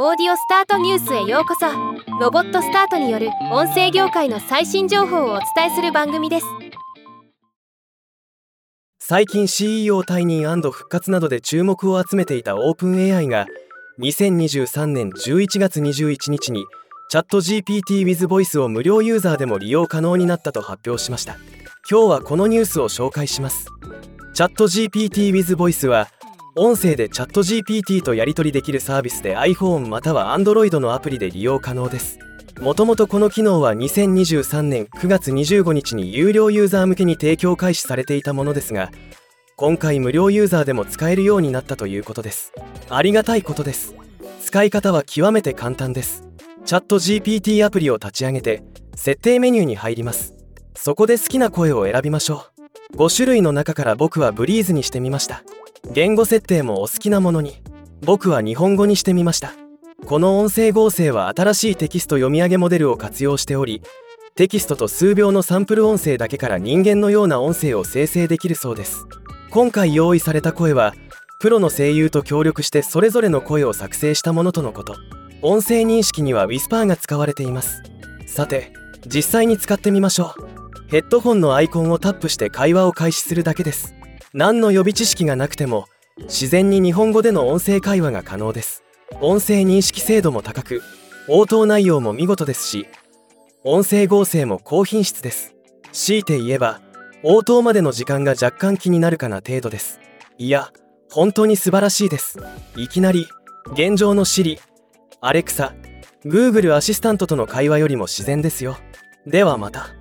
オーディオスタートニュースへようこそ。ロボットスタートによる音声業界の最新情報をお伝えする番組です。最近 CEO 退任復活などで注目を集めていたオープン AI が2023年11月21日にチャット GPT with Voice を無料ユーザーでも利用可能になったと発表しました。今日はこのニュースを紹介します。チャット GPT with Voice は音声でチャット GPT とやり取りできるサービスで iPhone または Android のアプリで利用可能です。もともとこの機能は2023年9月25日に有料ユーザー向けに提供開始されていたものですが今回無料ユーザーでも使えるようになったということです。ありがたいことです。使い方は極めて簡単です。チャット GPT アプリを立ち上げて設定メニューに入ります。そこで好きな声を選びましょう。5種類の中から僕はブリーズにしてみました。言語設定もお好きなものに。僕は日本語にしてみました。この音声合成は新しいテキスト読み上げモデルを活用しておりテキストと数秒のサンプル音声だけから人間のような音声を生成できるそうです。今回用意された声はプロの声優と協力してそれぞれの声を作成したものとのこと。音声認識にはウィスパーが使われています。さて実際に使ってみましょう。ヘッドホンのアイコンをタップして会話を開始するだけです。何の予備知識がなくても自然に日本語での音声会話が可能です。音声認識精度も高く応答内容も見事ですし音声合成も高品質です。強いて言えば応答までの時間が若干気になるかな程度です。いや本当に素晴らしいです。いきなり現状の Siri、Alexa、Google アシスタントとの会話よりも自然ですよ。ではまた。